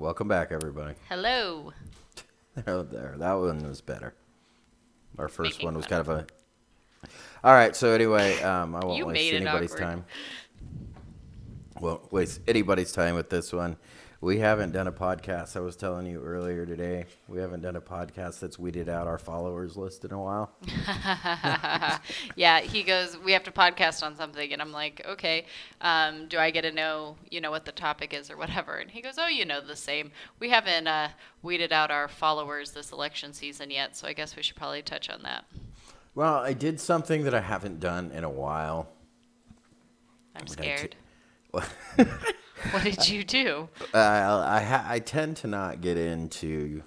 Welcome back, everybody. Hello. There, there. That one was better. Our first Making one was kind of a. All right. So anyway, um, I won't waste anybody's awkward. time. Won't waste anybody's time with this one. We haven't done a podcast. I was telling you earlier today. We haven't done a podcast that's weeded out our followers list in a while. yeah, he goes, we have to podcast on something, and I'm like, okay. Um, do I get to know, you know, what the topic is or whatever? And he goes, oh, you know, the same. We haven't uh, weeded out our followers this election season yet, so I guess we should probably touch on that. Well, I did something that I haven't done in a while. I'm scared. What did you do? Uh, I ha- I tend to not get into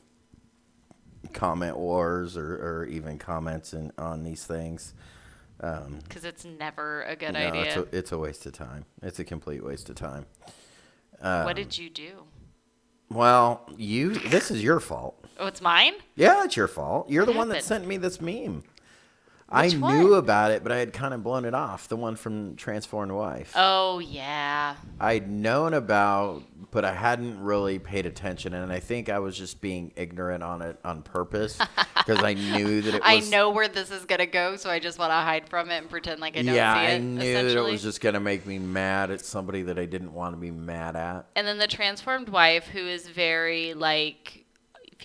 comment wars or, or even comments in, on these things. Um, Because it's never a good no, idea. It's a, it's a waste of time. It's a complete waste of time. what did you do? Well, you this is your fault. Oh, it's mine? Yeah, it's your fault. You're the What one that sent me this meme. I Which knew one? about it, but I had kind of blown it off. The one from Transformed Wife. Oh, yeah. I'd known about, but I hadn't really paid attention, and I think I was just being ignorant on it on purpose because I knew that it I know where this is going to go, so I just want to hide from it and pretend like I don't yeah, see it. Yeah, I knew that it was just gonna make me mad at somebody that I didn't want to be mad at. And then the transformed wife, who is very like,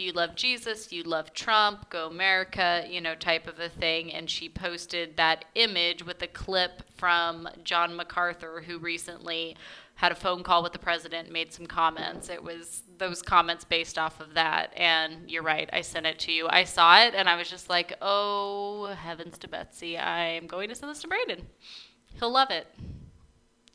you love Jesus, you love Trump, go America, you know, type of a thing. And she posted that image with a clip from John MacArthur, who recently had a phone call with the president, made some comments. It was those comments based off of that. And you're right, I sent it to you. I saw it and I was just like, oh, heavens to Betsy, I'm going to send this to Brandon. He'll love it.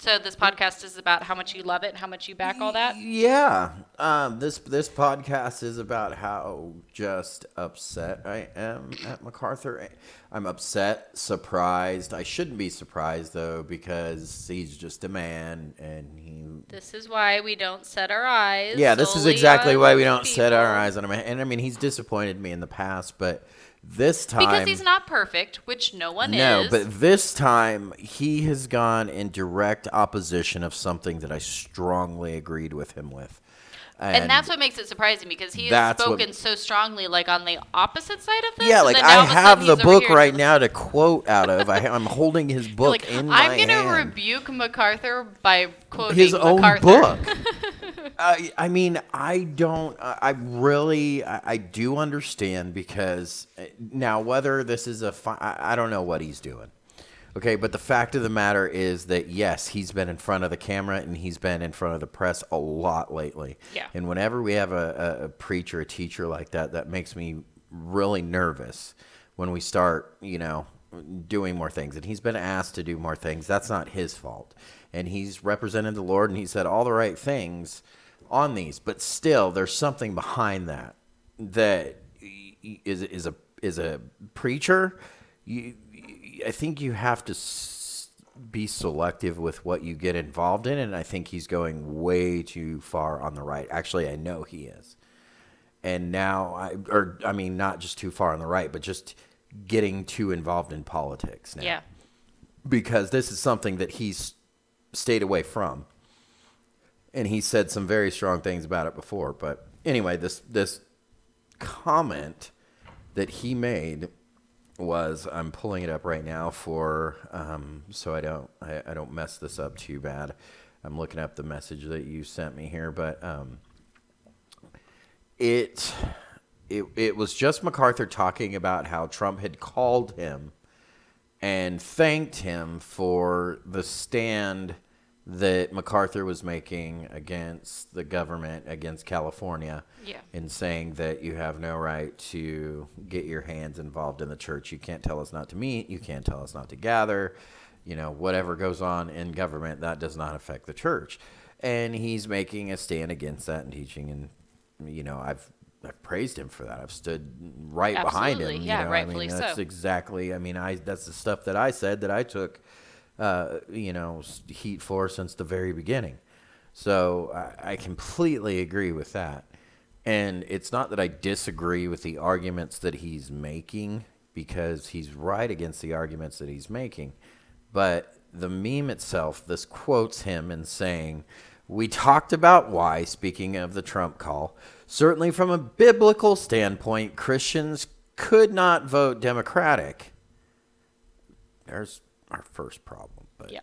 So this podcast is about how much you love it, and how much you back all that. Yeah, um, this this podcast is about how just upset I am at MacArthur. I'm upset, surprised. I shouldn't be surprised though because he's just a man, and he. This is why we don't set our eyes. Yeah, this is exactly why we don't set our eyes on him. And I mean, he's disappointed me in the past, but this time Because he's not perfect, which no one no, is. No, but this time he has gone in direct opposition of something that I strongly agreed with him with. and, that's what makes it surprising because he has that's what- spoken so strongly, like on the opposite side of this. yeah, like I all of a have the book right now to quote out of. I, I'm holding his book Like, in I'm my gonna hand. rebuke MacArthur by quoting his own MacArthur. book. I, I mean, I don't. I I really, I, I do understand because uh, now whether this is a, fi- I, I don't know what he's doing. Okay, but the fact of the matter is that yes, he's been in front of the camera and he's been in front of the press a lot lately. Yeah. And whenever we have a, a, a preacher, a teacher like that, that makes me really nervous when we start, you know, doing more things. And he's been asked to do more things. That's not his fault. And he's represented the Lord and he said all the right things on these. But still, there's something behind that that is is a is a preacher. You, I think you have to be selective with what you get involved in, and I think he's going way too far on the right. Actually, I know he is. And now, I, or I mean, not just too far on the right, but just getting too involved in politics now Yeah. because this is something that he's stayed away from. And he said some very strong things about it before. But anyway, this this comment that he made was I'm pulling it up right now for um, so I don't I, I don't mess this up too bad. I'm looking up the message that you sent me here, but um, it it it was just MacArthur talking about how Trump had called him and thanked him for the stand that MacArthur was making against the government, against California, Yeah. in saying that you have no right to get your hands involved in the church. You can't tell us not to meet. You can't tell us not to gather. You know, whatever goes on in government, that does not affect the church. And he's making a stand against that and teaching. And, you know, I've, I've praised him for that. I've stood right behind him. Absolutely. you Yeah, know? rightfully I mean, that's so. exactly. I mean, I that's the stuff that I said that I took, uh, you know, heat for since the very beginning. So I, I completely agree with that. And it's not that I disagree with the arguments that he's making because he's right against the arguments that he's making. But the meme itself, this quotes him in saying, We talked about why, speaking of the Trump call, certainly from a biblical standpoint, Christians could not vote Democratic. There's our first problem. But Yeah.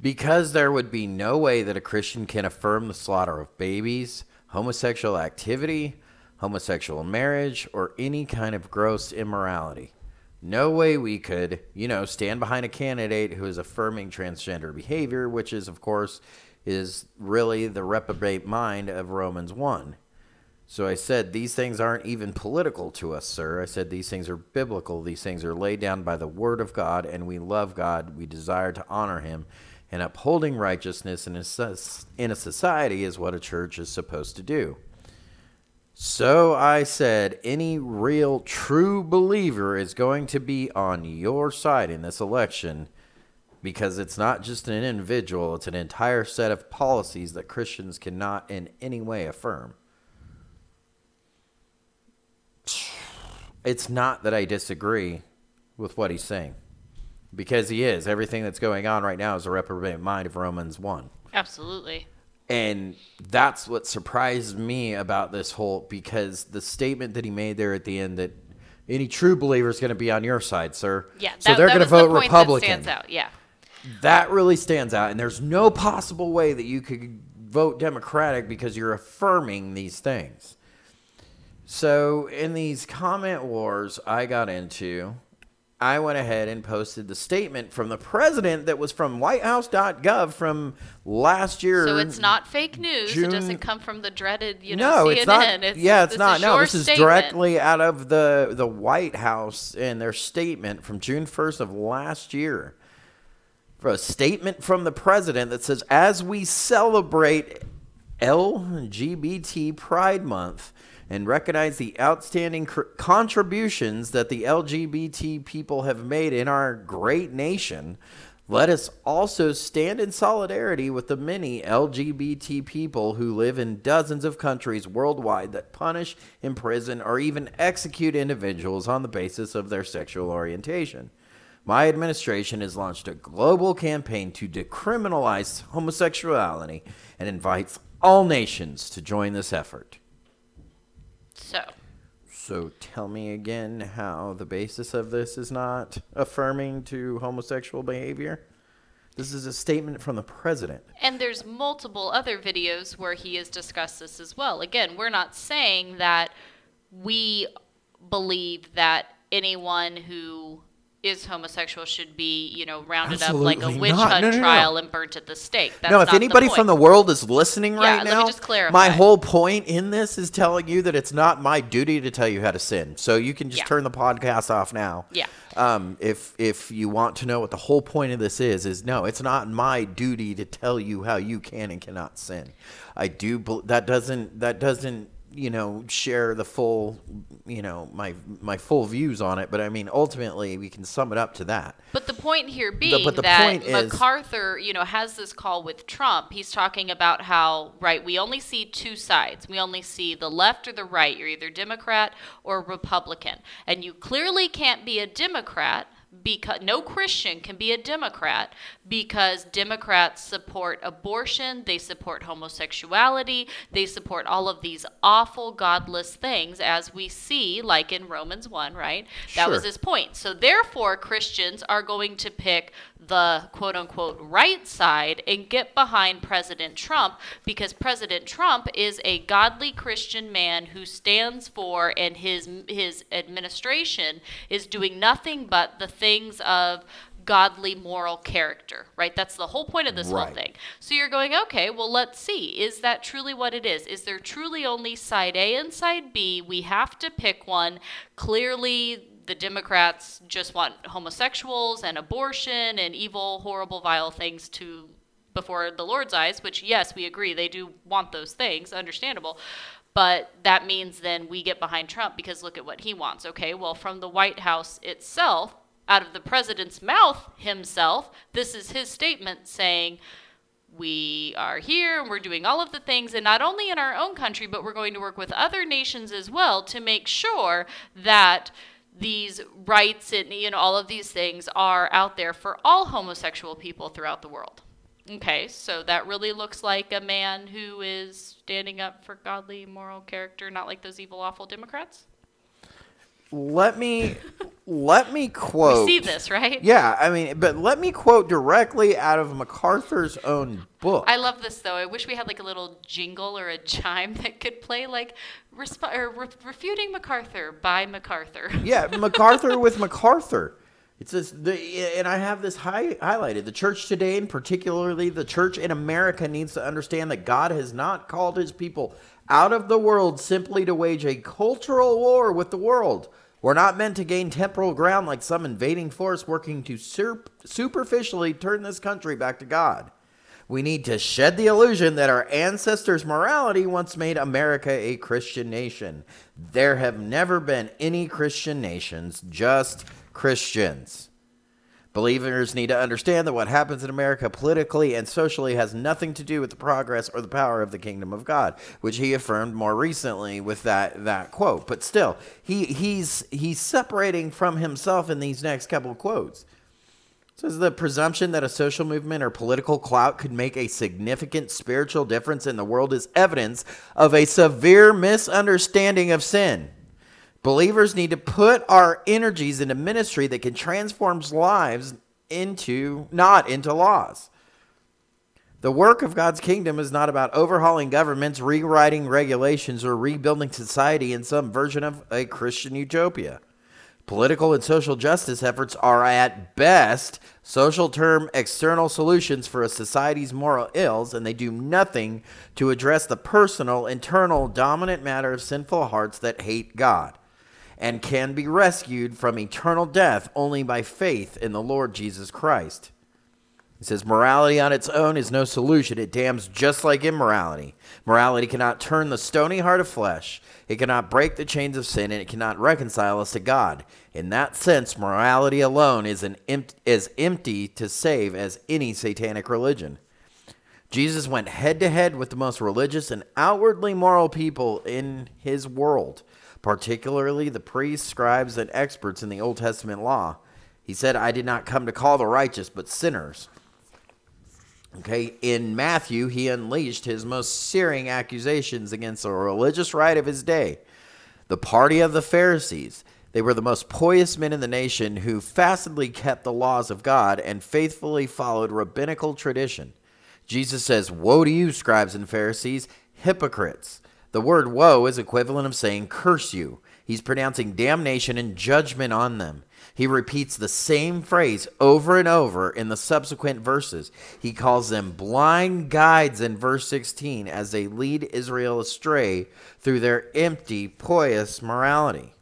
because there would be no way that a Christian can affirm the slaughter of babies, homosexual activity, homosexual marriage, or any kind of gross immorality. No way we could, you know, stand behind a candidate who is affirming transgender behavior, which is, of course, is really the reprobate mind of Romans 1. So I said, these things aren't even political to us, sir. I said, these things are biblical. These things are laid down by the word of God, and we love God. We desire to honor him. And upholding righteousness in a, in a society is what a church is supposed to do. So I said, any real true believer is going to be on your side in this election because it's not just an individual, it's an entire set of policies that Christians cannot in any way affirm. It's not that I disagree with what he's saying because he is. Everything that's going on right now is a reprobate mind of Romans 1. Absolutely. And that's what surprised me about this whole because the statement that he made there at the end that any true believer is going to be on your side, sir. Yeah. So they're going to the vote point Republican. That stands out. Yeah. That really stands out. And there's no possible way that you could vote Democratic because you're affirming these things. So, in these comment wars I got into, I went ahead and posted the statement from the president that was from whitehouse.gov from last year. So it's not fake news. June- It doesn't come from the dreaded, you know, no, CNN. it's not. it's, yeah, it's not. No, this is statement. directly out of the the White House and their statement from June first of last year. For a statement from the president that says, "As we celebrate LGBT Pride Month." And recognize the outstanding cr- contributions that the LGBT people have made in our great nation. Let us also stand in solidarity with the many LGBT people who live in dozens of countries worldwide that punish, imprison, or even execute individuals on the basis of their sexual orientation. My administration has launched a global campaign to decriminalize homosexuality and invites all nations to join this effort. So So tell me again how the basis of this is not affirming to homosexual behavior? This is a statement from the president. And there's multiple other videos where he has discussed this as well. Again, we're not saying that we believe that anyone who is homosexual should be, you know, rounded up like a witch not. hunt No, no, no. trial and burnt at the stake. That's no, if anybody the from the world is listening Yeah, right let me now, just clarify. my whole point in this is telling you that it's not my duty to tell you how to sin. So you can just Yeah. turn the podcast off now. Yeah. Um, if if you want to know what the whole point of this is, is no, it's not my duty to tell you how you can and cannot sin. I do. That doesn't. That doesn't. You know, share the full. You know, my my full views on it. But I mean, ultimately, we can sum it up to that. But the point here being but the that point is- MacArthur, you know, has this call with Trump. He's talking about how, right, we only see two sides. We only see the left or the right. You're either Democrat or Republican. And you clearly can't be a Democrat because no Christian can be a Democrat because Democrats support abortion, they support homosexuality, they support all of these awful godless things as we see like in Romans 1, right? That was his point. So therefore Christians are going to pick the quote unquote right side and get behind President Trump because President Trump is a godly Christian man who stands for and his his administration is doing nothing but the things of godly moral character, right? That's the whole point of this whole thing. So you're going, okay, well, let's see. Is that truly what it is? Is there truly only side A and side B? We have to pick one. Clearly, the Democrats just want homosexuals and abortion and evil, horrible, vile things to before the Lord's eyes, which, yes, we agree, they do want those things, understandable. But that means then we get behind Trump because look at what he wants. Okay, well, from the White House itself, out of the president's mouth himself, this is his statement saying, we are here and we're doing all of the things, and not only in our own country, but we're going to work with other nations as well to make sure that these rights and you know all of these things are out there for all homosexual people throughout the world. Okay, so that really looks like a man who is standing up for godly, moral character, not like those evil, awful Democrats. Let me let me quote. See this, right? Yeah, I mean, but let me quote directly out of MacArthur's own book. I love this though. I wish we had like a little jingle or a chime that could play like resp- or re- refuting MacArthur by MacArthur. yeah, MacArthur with MacArthur. It says, the, and I have this high, highlighted. The church today, and particularly the church in America, needs to understand that God has not called his people out of the world simply to wage a cultural war with the world. We're not meant to gain temporal ground like some invading force working to sur- superficially turn this country back to God. We need to shed the illusion that our ancestors' morality once made America a Christian nation. There have never been any Christian nations, just Christians. Believers need to understand that what happens in America politically and socially has nothing to do with the progress or the power of the kingdom of God, which he affirmed more recently with that, that quote. But still, he, he's, he's separating from himself in these next couple quotes. So is the presumption that a social movement or political clout could make a significant spiritual difference in the world is evidence of a severe misunderstanding of sin. Believers need to put our energies into ministry that can transform lives into not into laws. The work of God's kingdom is not about overhauling governments, rewriting regulations, or rebuilding society in some version of a Christian utopia. Political and social justice efforts are at best social term external solutions for a society's moral ills, and they do nothing to address the personal, internal, dominant matter of sinful hearts that hate God and can be rescued from eternal death only by faith in the Lord Jesus Christ. He says, Morality on its own is no solution. It damns just like immorality. Morality cannot turn the stony heart of flesh, it cannot break the chains of sin, and it cannot reconcile us to God. In that sense, morality alone is an as empty to save as any satanic religion. Jesus went head to head with the most religious and outwardly moral people in his world particularly the priests, scribes, and experts in the Old Testament law. He said, I did not come to call the righteous, but sinners. Okay, in Matthew, he unleashed his most searing accusations against the religious right of his day. The party of the Pharisees. They were the most pious men in the nation who fastly kept the laws of God and faithfully followed rabbinical tradition. Jesus says, Woe to you, scribes and Pharisees, hypocrites! The word woe is equivalent of saying curse you. He's pronouncing damnation and judgment on them. He repeats the same phrase over and over in the subsequent verses. He calls them blind guides in verse 16 as they lead Israel astray through their empty, pious morality.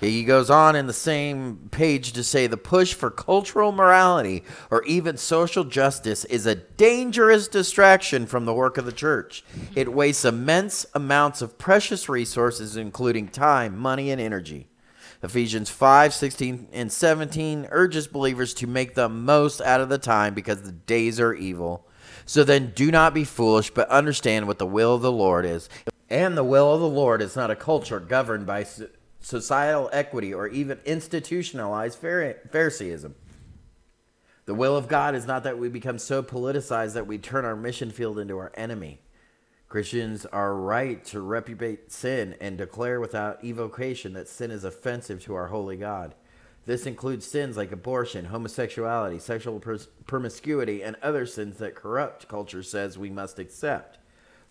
He goes on in the same page to say the push for cultural morality or even social justice is a dangerous distraction from the work of the church. It wastes immense amounts of precious resources, including time, money, and energy. Ephesians 5 16 and 17 urges believers to make the most out of the time because the days are evil. So then do not be foolish, but understand what the will of the Lord is. And the will of the Lord is not a culture governed by societal equity, or even institutionalized Phariseeism. The will of God is not that we become so politicized that we turn our mission field into our enemy. Christians are right to reprobate sin and declare without evocation that sin is offensive to our holy God. This includes sins like abortion, homosexuality, sexual promiscuity, and other sins that corrupt culture says we must accept.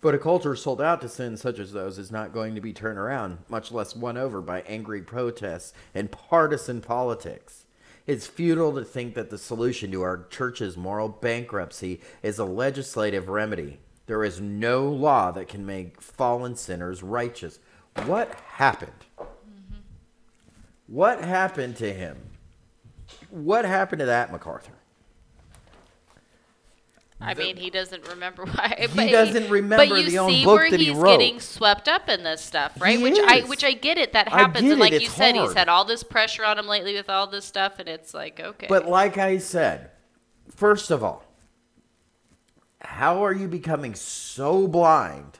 But a culture sold out to sins such as those is not going to be turned around, much less won over by angry protests and partisan politics. It's futile to think that the solution to our church's moral bankruptcy is a legislative remedy. There is no law that can make fallen sinners righteous. What happened? Mm-hmm. What happened to him? What happened to that, MacArthur? I mean, he doesn't remember why. He doesn't remember but you the own see book where that he he's wrote. getting swept up in this stuff, right? He which I which I get it. That happens, and it, like you it's said, he's had all this pressure on him lately with all this stuff, and it's like okay. But like I said, first of all, how are you becoming so blind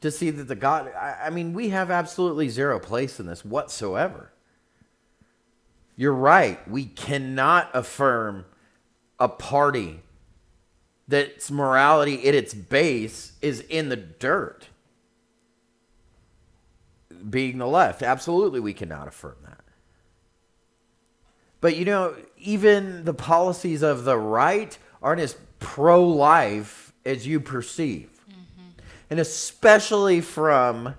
to see that the God? I, I mean, we have absolutely zero place in this whatsoever. You're right. We cannot affirm a party that's morality at its base is in the dirt. Being the left, absolutely, we cannot affirm that. But you know, even the policies of the right aren't as pro life as you perceive. Mm-hmm. And especially from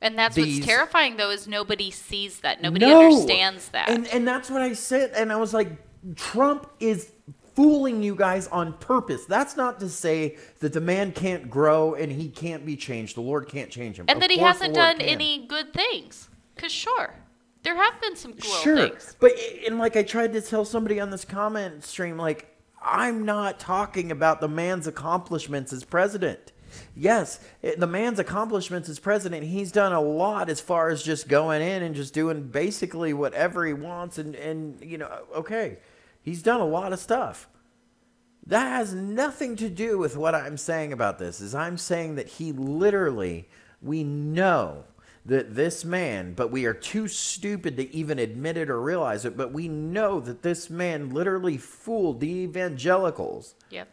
And that's These- what's terrifying, though, is nobody sees that. Nobody No. understands that. And and that's what I said. And I was like, Trump is fooling you guys on purpose. That's not to say that the man can't grow and he can't be changed. The Lord can't change him. and Of that he hasn't done can. any good things. Because, sure, there have been some cool Sure. things. But and like I tried to tell somebody on this comment stream, like I'm not talking about the man's accomplishments as president. Yes, eh, the man's accomplishments as president, he's done a lot as far as just going in and just doing basically whatever he wants and and you know, okay. He's done a lot of stuff. That has nothing to do with what I'm saying about this. Is I'm saying that he literally we know that this man, but we are too stupid to even admit it or realize it, but we know that this man literally fooled the evangelicals Yep.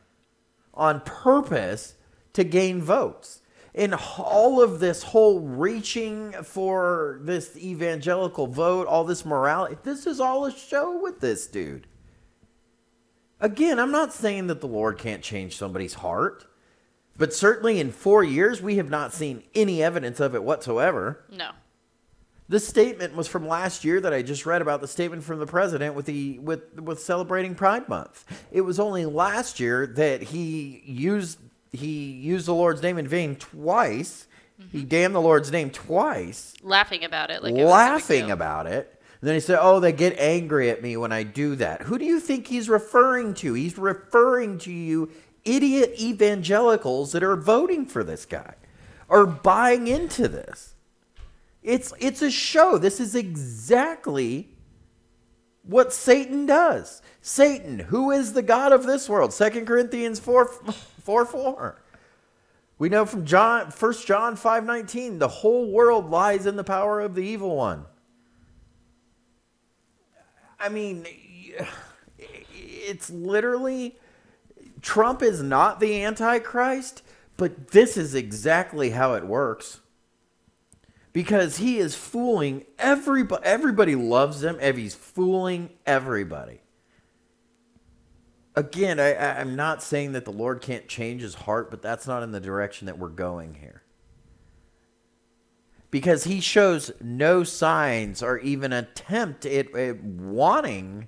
on purpose to gain votes. In all of this whole reaching for this evangelical vote, all this morality, this is all a show with this dude. Again, I'm not saying that the Lord can't change somebody's heart, but certainly in four years, we have not seen any evidence of it whatsoever. No. This statement was from last year that I just read about the statement from the president with the with with celebrating Pride Month. It was only last year that he used he used the Lord's name in vain twice. He mm-hmm. damned the Lord's name twice, Laughing about it. Like it was no big laughing about it. And then he said, "Oh, they get angry at me when I do that." Who do you think he's referring to? He's referring to you idiot evangelicals that are voting for this guy or buying into this. It's it's a show. This is exactly what Satan does. Satan, who is the god of this world? 2 Corinthians 4 4 4. We know from John 1 John 5:19, the whole world lies in the power of the evil one. I mean, it's literally Trump is not the antichrist, but this is exactly how it works because he is fooling everybody. Everybody loves him, and he's fooling everybody. Again, I, I- I'm not saying that the Lord can't change his heart, but that's not in the direction that we're going here. Because he shows no signs or even attempt at, at wanting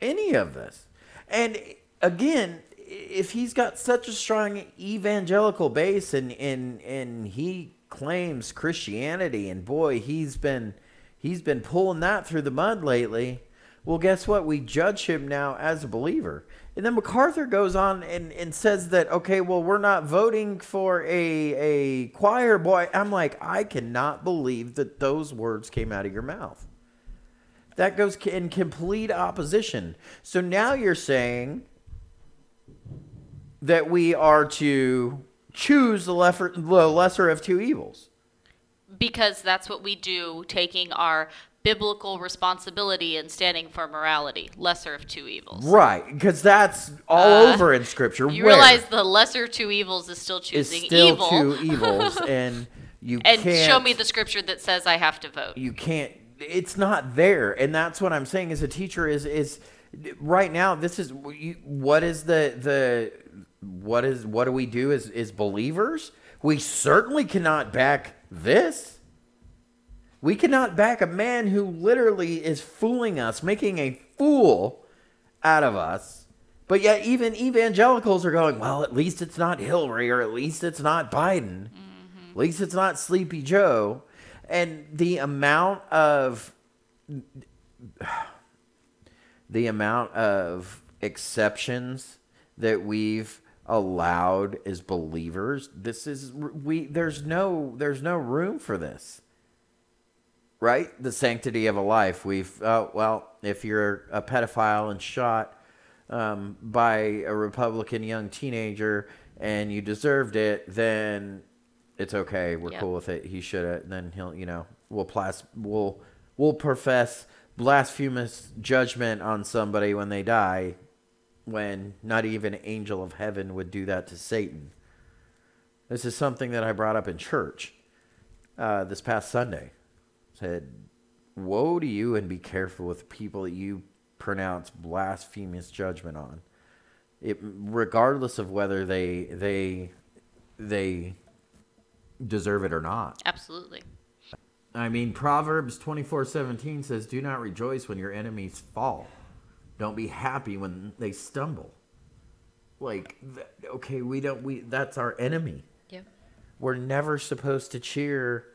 any of this. And again, if he's got such a strong evangelical base and and and he claims Christianity and boy, he's been he's been pulling that through the mud lately. Well, guess what? We judge him now as a believer. And then MacArthur goes on and, and says that, okay, well, we're not voting for a, a choir boy. I'm like, I cannot believe that those words came out of your mouth. That goes in complete opposition. So now you're saying that we are to choose the lesser, the lesser of two evils. Because that's what we do, taking our biblical responsibility and standing for morality. Lesser of two evils. Right, because that's all Uh, over in Scripture. You realize the lesser of two evils is still choosing is still evil. two evils, and you and can't And show me the scripture that says I have to vote. you can't it's not there and that's what i'm saying as a teacher is is right now this is what is the the what is what do we do as as believers we certainly cannot back this we cannot back a man who literally is fooling us making a fool out of us. But yet even evangelicals are going well at least it's not hillary or at least it's not biden. Mm-hmm. At least it's not sleepy joe. And the amount of the amount of exceptions that we've allowed as believers this is we there's no there's no room for this right the sanctity of a life we've uh, well if you're a pedophile and shot um, by a republican young teenager and you deserved it then it's okay we're Yep. cool with it he should have then he'll you know we'll plas we'll we'll profess blasphemous judgment on somebody when they die when not even angel of heaven would do that to Satan. This is something that I brought up in church uh, this past Sunday. Said, Woe to you, and be careful with people that you pronounce blasphemous judgment on. It, regardless of whether they they they deserve it or not. Absolutely. I mean, Proverbs twenty four seventeen says, "Do not rejoice when your enemies fall. Don't be happy when they stumble." Like, th- okay, we don't. We that's our enemy. Yeah. We're never supposed to cheer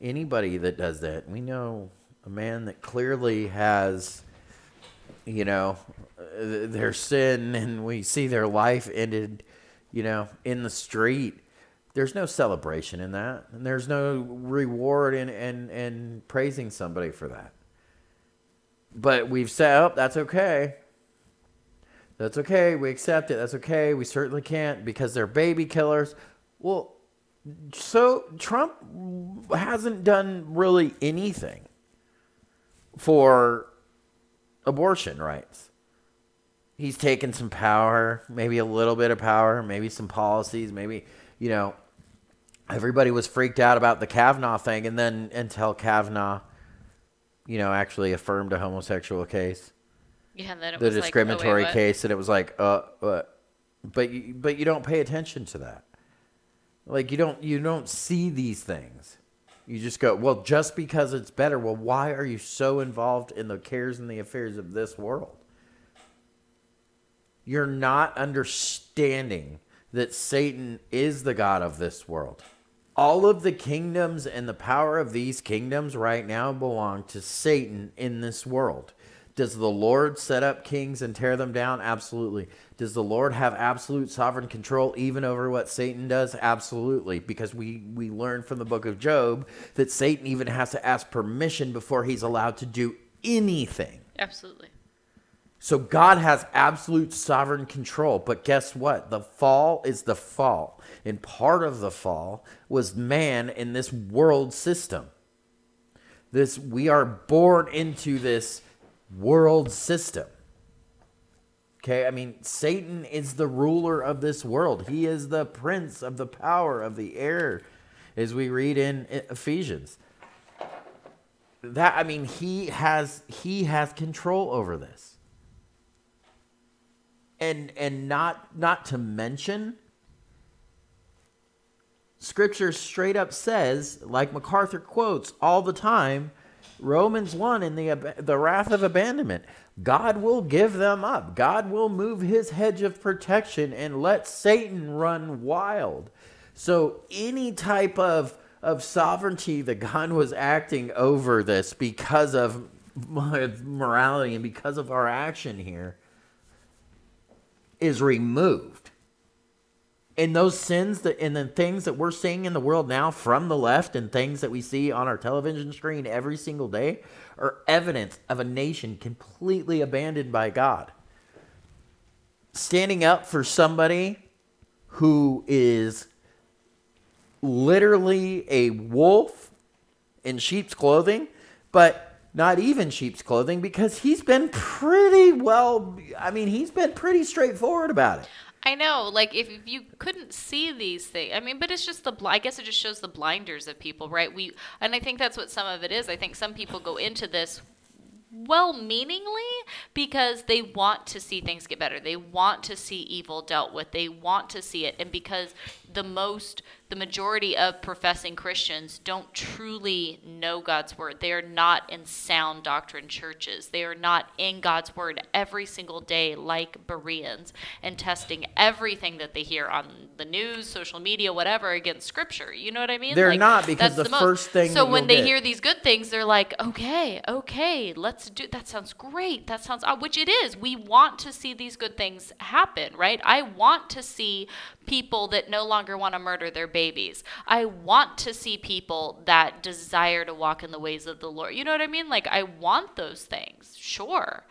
anybody that does that. We know a man that clearly has, you know, their sin, and we see their life ended, you know, in the street. There's no celebration in that, and there's no reward in and and praising somebody for that. But we've said, oh, that's okay. That's okay. We accept it. That's okay. We certainly can't because they're baby killers. Well, so Trump hasn't done really anything for abortion rights. He's taken some power, maybe a little bit of power, maybe some policies, maybe, you know, everybody was freaked out about the Kavanaugh thing and then until Kavanaugh, you know, actually affirmed a homosexual case Yeah. And then it the discriminatory like, oh, wait, case and it was like uh, uh but you, but you don't pay attention to that like you don't you don't see these things. You just go well just because it's better well why are you so involved in the cares and the affairs of this world? You're not understanding that satan is the god of this world. All of the kingdoms and the power of these kingdoms right now belong to Satan in this world. Does the Lord set up kings and tear them down? Absolutely. Does the Lord have absolute sovereign control even over what Satan does? Absolutely. Because we, we learn from the book of Job that Satan even has to ask permission before he's allowed to do anything. Absolutely. So God has absolute sovereign control. But guess what? The fall is the fall. And part of the fall was man in this world system. This we are born into this world system. Okay, I mean Satan is the ruler of this world. He is the prince of the power of the air as we read in Ephesians. That I mean he has he has control over this and and not not to mention scripture straight up says like macarthur quotes all the time romans 1 in the the wrath of abandonment. God will give them up. God will move his hedge of protection and let satan run wild. So any type of of sovereignty that god was acting over this because of morality and because of our action here is removed. And those sins that and the things that we're seeing in the world now from the left and things that we see on our television screen every single day are evidence of a nation completely abandoned by God. Standing up for somebody who is literally a wolf in sheep's clothing, but not even sheep's clothing because he's been pretty well I mean he's been pretty straightforward about it. I know, like if, if you couldn't see these things, I mean, but it's just the. bl- I guess it just shows the blinders of people, right? We, and I think that's what some of it is. I think some people go into this well-meaningly because they want to see things get better. They want to see evil dealt with. They want to see it, and because the most, the majority of professing Christians don't truly know God's word. They are not in sound doctrine churches. They are not in God's word every single day like Bereans and testing everything that they hear on the news, social media, whatever against Scripture. You know what I mean? They're Like, not, because that's the first thing So when they get- hear these good things, they're like, okay, okay, let's do. That sounds great. That sounds uh, which it is. We want to see these good things happen, right? I want to see people that no longer want to murder their babies. I want to see people that desire to walk in the ways of the Lord. You know what I mean? Like I want those things. Sure.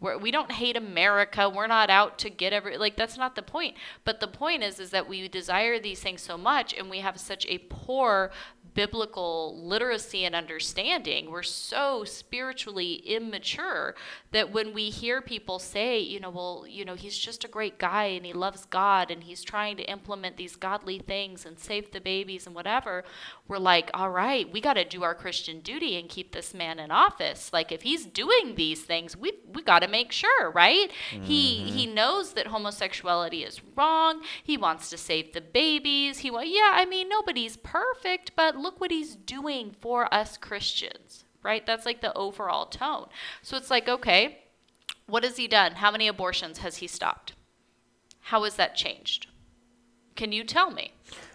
We're, we don't hate America. We're not out to get every like that's not the point. But the point is is that we desire these things so much and we have such a poor biblical literacy and understanding. We're so spiritually immature that when we hear people say, you know, well, you know, he's just a great guy and he loves God and he's trying to implement these godly things and save the babies and whatever, we're like, all right, we got to do our Christian duty and keep this man in office. Like if he's doing these things, we we got to make sure, right? Mm-hmm. He he knows that homosexuality is wrong. He wants to save the babies. He well, yeah, I mean, nobody's perfect, but look what he's doing for us Christians, right? That's like the overall tone. So it's like, okay, what has he done? How many abortions has he stopped? How has that changed? Can you tell me?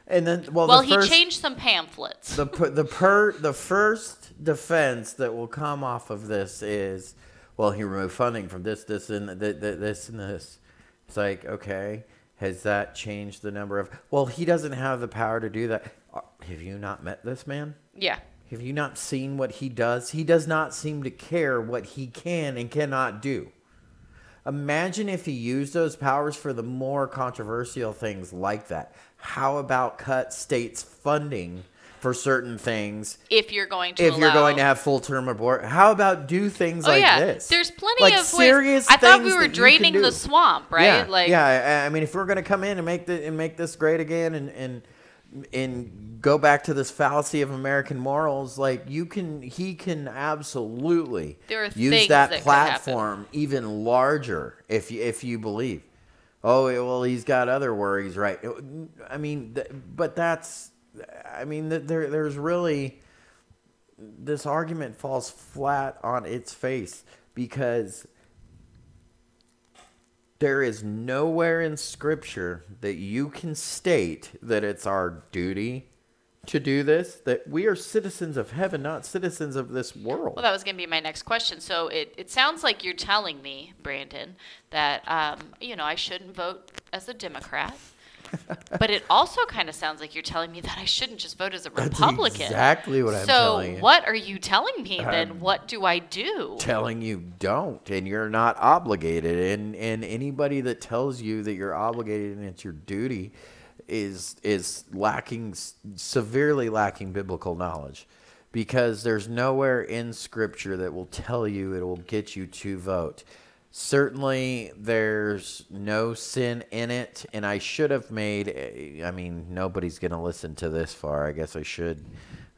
And then, well, well, the he first, changed some pamphlets. The the per the first defense that will come off of this is, well, he removed funding from this, this, and this, and this. It's like, okay, has that changed the number of? Well, he doesn't have the power to do that. Uh, have you not met this man? Yeah. Have you not seen what he does? He does not seem to care what he can and cannot do. Imagine if he used those powers for the more controversial things like that. How about cut states' funding for certain things? If you're going to, if allow... you're going to have full term abort, how about do things oh, like yeah. this? There's plenty like of serious. Ways. I thought we were draining the swamp, right? Yeah, like yeah. I mean, if we're going to come in and make the and make this great again, and and and go back to this fallacy of American morals, like you can, he can absolutely use that, that platform even larger if you if you believe. Oh well, he's got other worries, right? I mean, but that's, I mean, there there's really this argument falls flat on its face because there is nowhere in Scripture that you can state that it's our duty to do this, that we are citizens of heaven, not citizens of this world. Well, that was going to be my next question. So it, it sounds like you're telling me, Brandon, that, um, you know, I shouldn't vote as a Democrat but it also kind of sounds like you're telling me that I shouldn't just vote as a Republican. That's exactly what I'm so telling you. So what are you telling me uh-huh. then? I'm what do I do? Telling you don't, and you're not obligated. And and anybody that tells you that you're obligated and it's your duty is is lacking severely lacking biblical knowledge because there's nowhere in scripture that will tell you it will get you to vote certainly there's no sin in it and i should have made i mean nobody's going to listen to this far. I guess i should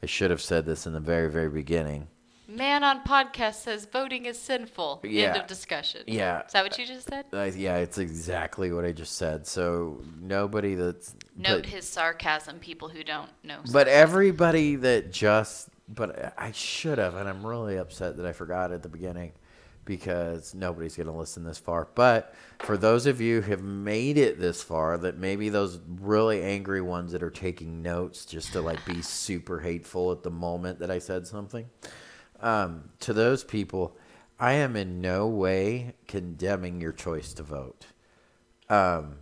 i should have said this in the very very beginning. Man on podcast says voting is sinful. Yeah. end of discussion. Yeah. Is that what you just said? Uh, yeah it's exactly what i just said. So nobody that's note but, his sarcasm people who don't know sarcasm. but everybody that just but i should have and i'm really upset that i forgot at the beginning because nobody's going to listen this far. But for those of you who have made it this far, that maybe those really angry ones that are taking notes just to like be super hateful at the moment that I said something, um, to those people, I am in no way condemning your choice to vote. Um,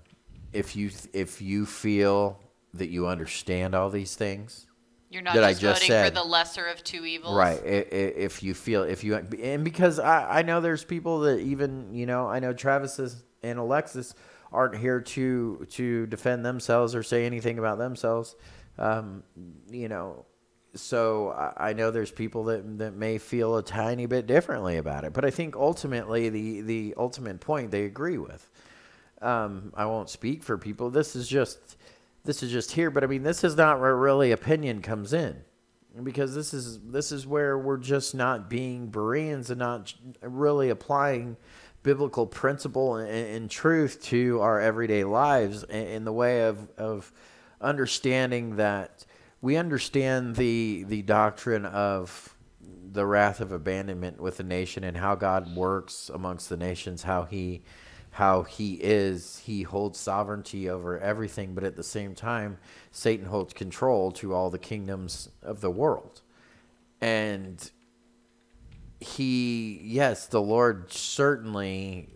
if you if you feel that you understand all these things, you're not that just, I just voting said. for the lesser of two evils. Right. If you feel, if you, and because I, I know there's people that even, you know, I know Travis and Alexis aren't here to, to defend themselves or say anything about themselves. Um, you know, so I, I know there's people that, that may feel a tiny bit differently about it, but I think ultimately the, the ultimate point they agree with. Um, I won't speak for people. This is just, this is just here, but I mean, this is not where really opinion comes in, because this is this is where we're just not being Bereans and not really applying biblical principle and, and truth to our everyday lives in, in the way of of understanding that we understand the the doctrine of the wrath of abandonment with the nation and how God works amongst the nations, how He how he is he holds sovereignty over everything but at the same time satan holds control to all the kingdoms of the world. And he yes the lord certainly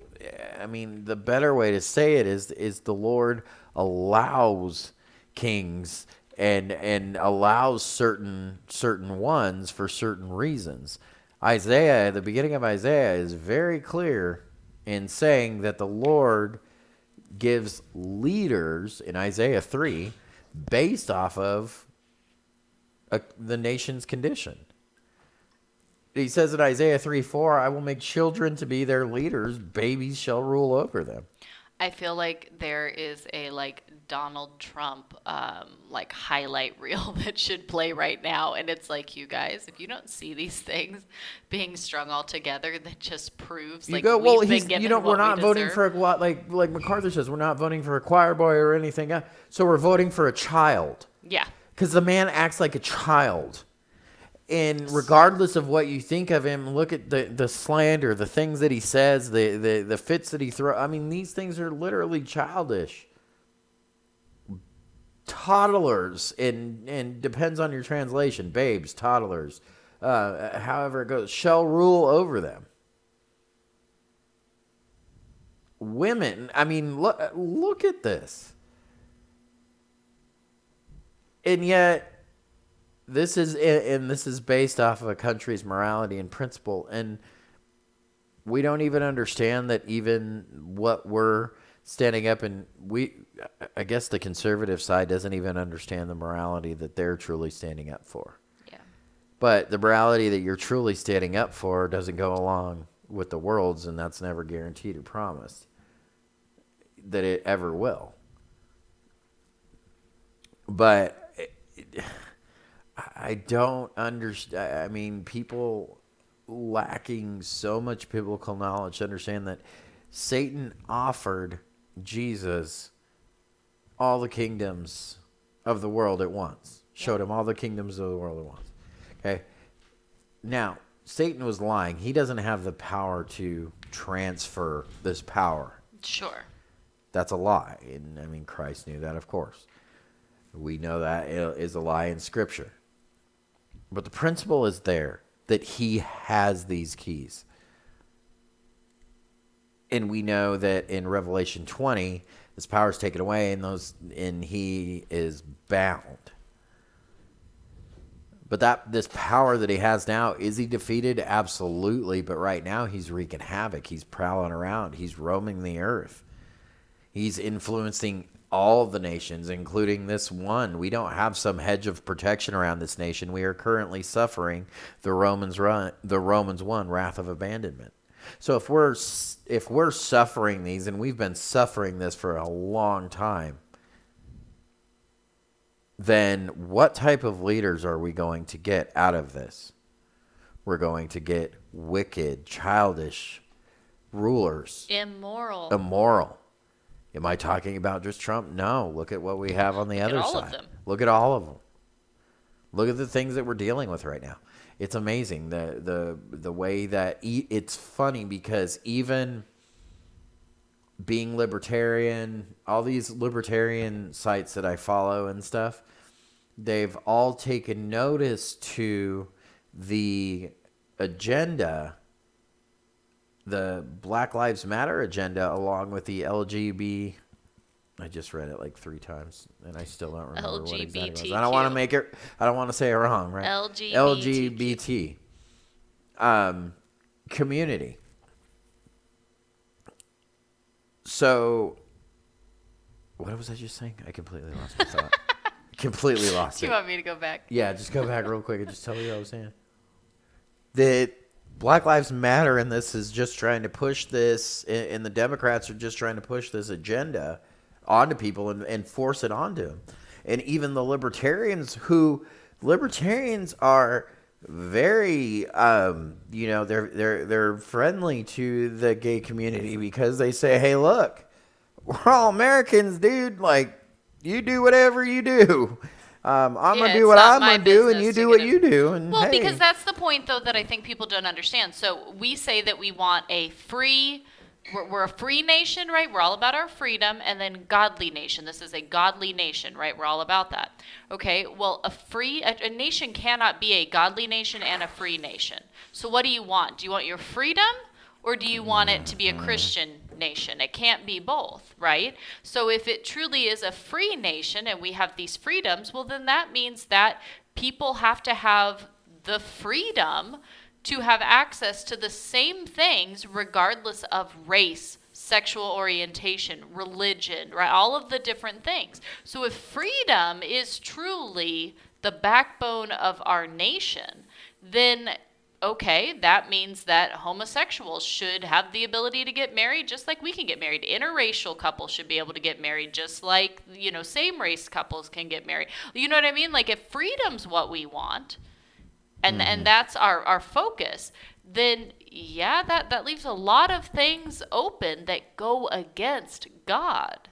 i mean the better way to say it is is the lord allows kings and and allows certain certain ones for certain reasons. Isaiah the beginning of isaiah is very clear in saying that the Lord gives leaders in Isaiah 3 based off of uh, the nation's condition. He says in Isaiah 3 4, I will make children to be their leaders, babies shall rule over them. I feel like there is a like Donald Trump um, like highlight reel that should play right now, and it's like you guys, if you don't see these things being strung all together, that just proves You like go, well, he's, you know, we're what we not voting for a, lot like like MacArthur says, we're not voting for a choir boy or anything. So we're voting for a child yeah. because the man acts like a child. And regardless of what you think of him, look at the, the slander, the things that he says, the, the, the fits that he throws. I mean, these things are literally childish. Toddlers, and, and depends on your translation, babes, toddlers, uh, however it goes, shall rule over them. Women, I mean, look, look at this. And yet, this is and this is based off of a country's morality and principle and we don't even understand that even what we're standing up and we i guess the conservative side doesn't even understand the morality that they're truly standing up for Yeah. but the morality that you're truly standing up for doesn't go along with the world's and that's never guaranteed or promised that it ever will but it, I don't understand. I mean, people lacking so much biblical knowledge understand that Satan offered Jesus all the kingdoms of the world at once, showed him all the kingdoms of the world at once. Okay. Now, Satan was lying. He doesn't have the power to transfer this power. Sure. That's a lie. And I mean, Christ knew that, of course. We know that is a lie in Scripture. But the principle is there that he has these keys. And we know that in Revelation 20, his power is taken away and those and he is bound. But that this power that he has now, is he defeated? Absolutely. But right now he's wreaking havoc. He's prowling around. He's roaming the earth. He's influencing all the nations, including this one. We don't have some hedge of protection around this nation. We are currently suffering the Romans run, the Romans one wrath of abandonment. So if we're if we're suffering these, and we've been suffering this for a long time, then what type of leaders are we going to get out of this? We're going to get wicked, childish rulers Immoral. immoral. Am I talking about just Trump? No. Look at what we have on the at other all of side. them. Look at all of them. Look at the things that we're dealing with right now. It's amazing the the the way that e- it's funny because even being libertarian, all these libertarian sites that I follow and stuff, they've all taken notice to the agenda the Black Lives Matter agenda along with the LGBT. I just read it like three times and I still don't remember what exactly it was. I don't want to make it. I don't want to say it wrong, right? LGBTQ. LGBT um, community. So, what was I just saying? I completely lost my thought. completely lost Do it. you want me to go back? Yeah, just go back real quick and just tell me what I was saying. That Black Lives Matter and this is just trying to push this, and the Democrats are just trying to push this agenda onto people and, and force it onto them. And even the libertarians, who libertarians are very, um, you know, they're they're they're friendly to the gay community because they say, "Hey, look, we're all Americans, dude. Like, you do whatever you do." Um, I'm Yeah, gonna do what I'm gonna do, and you do what you do. And Well, hey, because that's the point, though, that I think people don't understand. So we say that we want a free, we're, we're a free nation, right? We're all about our freedom, and then godly nation. This is a godly nation, right? We're all about that. Okay. Well, a free a, a nation cannot be a godly nation and a free nation. So what do you want? Do you want your freedom? Or do you want it to be a Christian nation? It can't be both, right? So if it truly is a free nation and we have these freedoms, well, then that means that people have to have the freedom to have access to the same things regardless of race, sexual orientation, religion, right? All of the different things. So if freedom is truly the backbone of our nation, then okay, that means that homosexuals should have the ability to get married just like we can get married. Interracial couples should be able to get married just like, you know, same race couples can get married. You know what I mean? Like if freedom's what we want and mm-hmm. and that's our our focus, then yeah, that that leaves a lot of things open that go against God.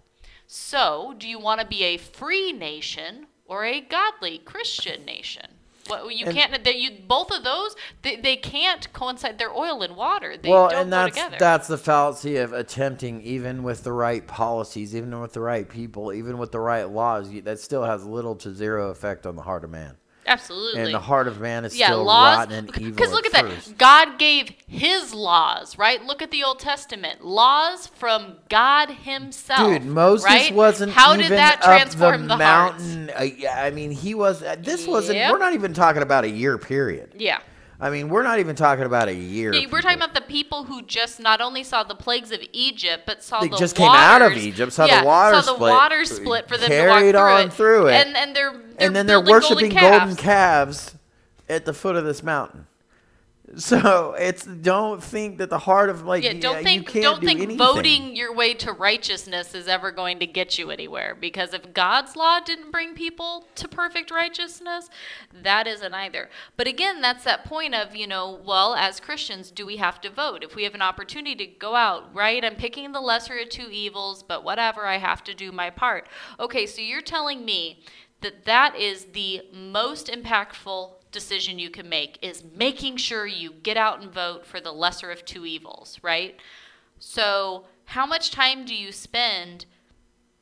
So, do you want to be a free nation or a godly Christian nation? Well, you And- can't. They, you both of those they, they can't coincide. They're oil and water. They well, don't and go that's together. that's the fallacy of attempting, even with the right policies, even with the right people, even with the right laws, that still has little to zero effect on the heart of man. Absolutely. And the heart of man is yeah, still laws. rotten and evil. Because look at that. God gave His laws, right? Look at the Old Testament. Laws from God Himself. Dude, Moses right? wasn't How did that transform the, the, mountain. Uh, yeah, I mean, he was. Uh, this wasn't. Yep. We're not even talking about a year period. Yeah. I mean, we're not even talking about a year. Yeah, we're talking about the people who just not only saw the plagues of Egypt, but saw They the just came out of Egypt, saw the yeah, water saw the split, water split for them carried to walk on through it, through it. and and they're, they're and then they're worshiping golden golden calves. calves at the foot of this mountain. So it's don't think that the heart of like Yeah, don't you think can't don't do think anything. voting your way to righteousness is ever going to get you anywhere because if God's law didn't bring people to perfect righteousness, that isn't either. But again, that's that point of, you know, well, as Christians, do we have to vote? If we have an opportunity to go out, right? I'm picking the lesser of two evils, but whatever, I have to do my part. Okay, so you're telling me that that is the most impactful decision you can make is making sure you get out and vote for the lesser of two evils, right? So, how much time do you spend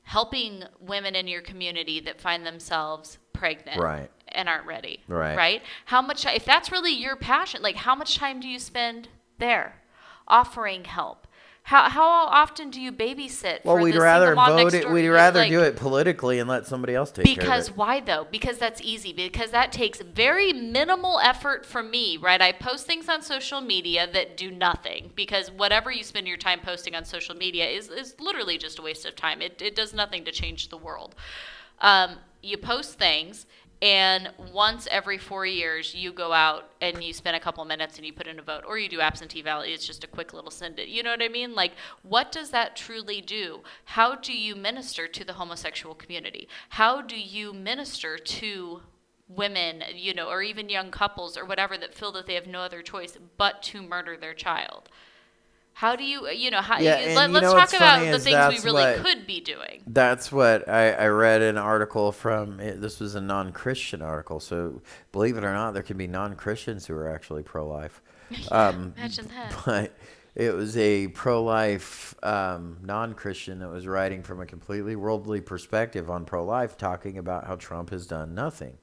helping women in your community that find themselves pregnant Right. and aren't ready? Right. Right? How much if that's really your passion, like how much time do you spend there offering help? How how often do you babysit Well, we'd the rather vote it. We'd rather Like- do it politically and let somebody else take care because of it. why though? Because that's easy. Because that takes very minimal effort from me, right? I post things on social media that do nothing. Because whatever you spend your time posting on social media is, is literally just a waste of time. It, it does nothing to change the world. Um, you post things, and once every four years, you go out and you spend a couple minutes and you put in a vote, or you do absentee ballot. It's just a quick little send it. You know what I mean? Like, what does that truly do? How do you minister to the homosexual community? How do you minister to women, you know, or even young couples or whatever that feel that they have no other choice but to murder their child? How do you, you know, how, Yeah, you- let, you us know talk about the things we really what- could be doing. That's what I, I read an article from. This was a non-Christian article, so believe it or not, there can be non-Christians who are actually pro-life. Um, Imagine that. but it was a pro-life um, non-Christian that was writing from a completely worldly perspective on pro-life, talking about how Trump has done nothing.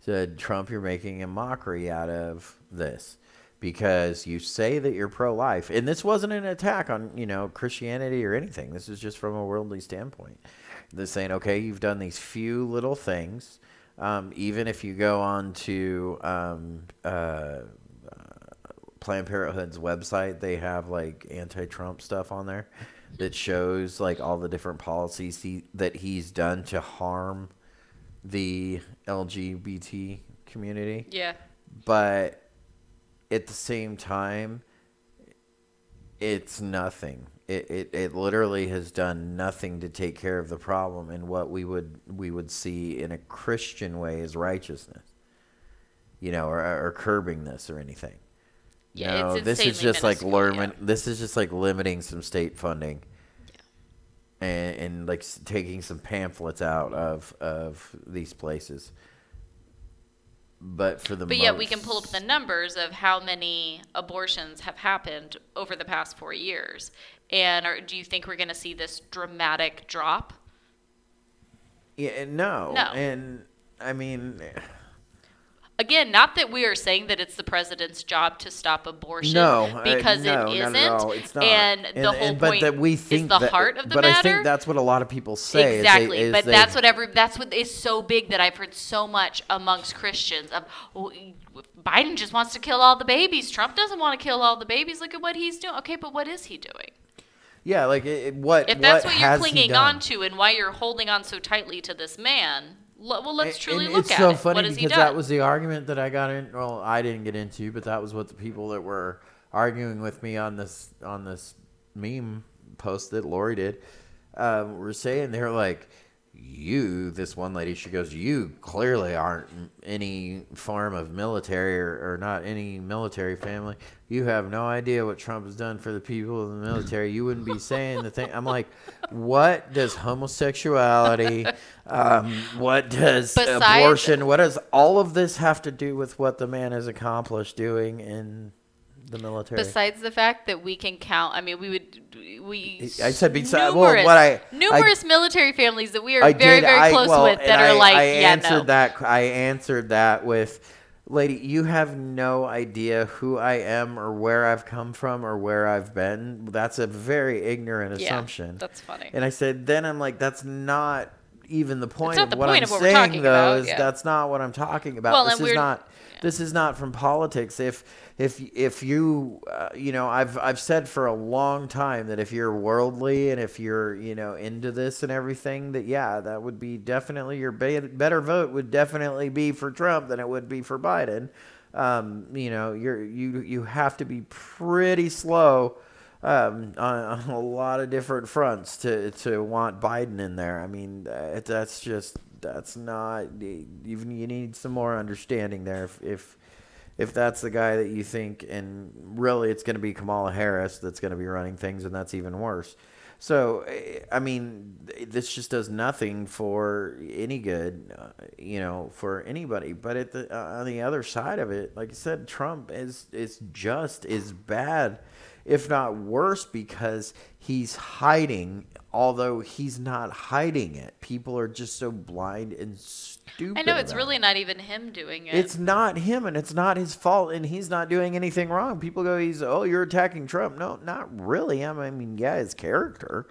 Said Trump, you're making a mockery out of this because you say that you're pro-life, and this wasn't an attack on you know Christianity or anything. This is just from a worldly standpoint. They're saying, okay, you've done these few little things. Um, even if you go on to um, uh, Planned Parenthood's website, they have like anti-Trump stuff on there that shows like all the different policies he, that he's done to harm the LGBT community. Yeah. But at the same time, it's nothing. It, it, it literally has done nothing to take care of the problem and what we would we would see in a Christian way is righteousness. You know, or, or curbing this or anything. Yeah, no, it's this is just like yeah. This is just like limiting some state funding, and, and like taking some pamphlets out of of these places. But for the But yet we can pull up the numbers of how many abortions have happened over the past four years. And are, do you think we're going to see this dramatic drop? Yeah, no, No. and I mean, Again, not that we are saying that it's the president's job to stop abortion, no, uh, because no, it not isn't. all. It's not. And the whole but point that we is the that, heart of the but matter. I think that's what a lot of people say. is they- exactly, is but they- that's what every that's what is so big that I've heard so much amongst Christians of "Oh, Biden just wants to kill all the babies. Trump doesn't want to kill all the babies. Look at what he's doing. Okay, but what is he doing? Yeah, like it, what If that's what what, you're clinging on to and why you're holding on so tightly to this man, well, let's truly and look it's at so it. funny what has he because that was the argument that I got in. Well, I didn't get into, but that was what the people that were arguing with me on this on this meme post that Lori did um, were saying. They're like, "You, this one lady, she goes, you clearly aren't any form of military or, or not any military family. You have no idea what Trump has done for the people of the military. You wouldn't be saying the thing." I'm like, "What does homosexuality?" Um, what does Besides- abortion? What does all of this have to do with what the man has accomplished doing in the military? Besides the fact that we can count, I mean, we would we. I said beside- well, numerous, what I- numerous military families that we are I very did. very I, close well, with that I, are like, I yeah, answered no. that. I answered that with, lady, you have no idea who I am or where I've come from or where I've been. That's a very ignorant Yeah, assumption. that's funny. And I said, then I'm like, that's not even the point not of the what point I'm of what we're saying, talking though. about, Is yeah. that's not what I'm talking about. Well, this and is we're- not. This is not from politics. If if if you uh, you know I've I've said for a long time that if you're worldly and if you're you know into this and everything that yeah that would be definitely your be- better vote would definitely be for Trump than it would be for Biden. Um, you know you're you you have to be pretty slow um, on, on a lot of different fronts to to want Biden in there. I mean, that's just that's not even you need some more understanding there if if, if that's the guy that you think and really it's going to be Kamala Harris that's going to be running things and that's even worse. So eh, I mean, this just does nothing for any good, uh, you know, for anybody. But at the uh, on the other side of it, like I said, Trump is is just as bad, if not worse, because he's hiding. Although he's not hiding it, people are just so blind and stupid. I know it's really it. not even him doing it. It's not him, and it's not his fault, and he's not doing anything wrong. People go, "He's oh, you're attacking Trump." No, not really. I mean, yeah, his character.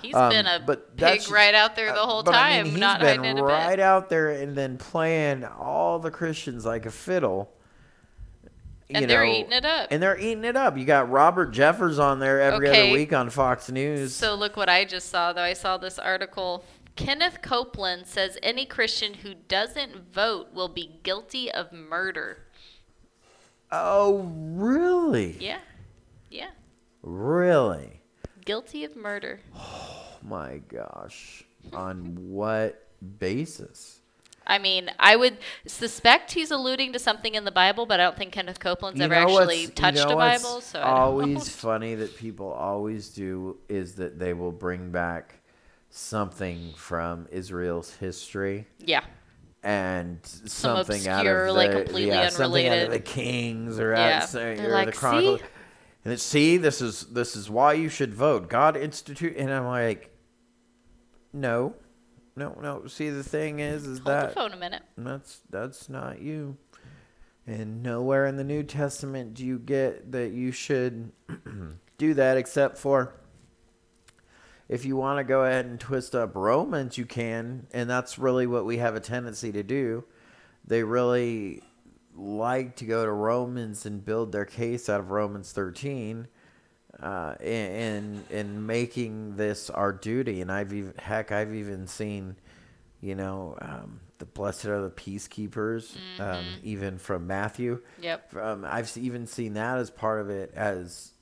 He's Um, been a but pig right out there the uh, whole but I time, mean, he's not been hiding it a right out there and then playing all the Christians like a fiddle. And they're eating it up. And they're eating it up. You got Robert Jeffress on there every Okay. other week on Fox News. So look what I just saw though. I saw this article. Kenneth Copeland says any Christian who doesn't vote will be guilty of murder. oh, really? Yeah. Yeah. Really? Guilty of murder. Oh my gosh. on what basis? I mean, I would suspect he's alluding to something in the Bible, but I don't think Kenneth Copeland's You ever actually touched you know a Bible. So I always know. funny that people always do is that they will bring back something from Israel's history yeah. and something out obscure, of the, like, completely yeah, something out of the Kings or Yeah. out or like, the Chronicles. "See?" And it's see, this is this is why you should vote. God institute, and I'm like, no, no, no. See, the thing is, is Hold that the phone a minute. that's that's not you. And nowhere in the New Testament do you get that you should do that except for if you want to go ahead and twist up Romans, you can, and that's really what we have a tendency to do. They really like to go to Romans and build their case out of Romans 13 uh, in in making this our duty. And I've even heck, I've even seen, you know, um, the blessed are the peacekeepers, um, even from Matthew. Yep. Um, I've even seen that as part of it. As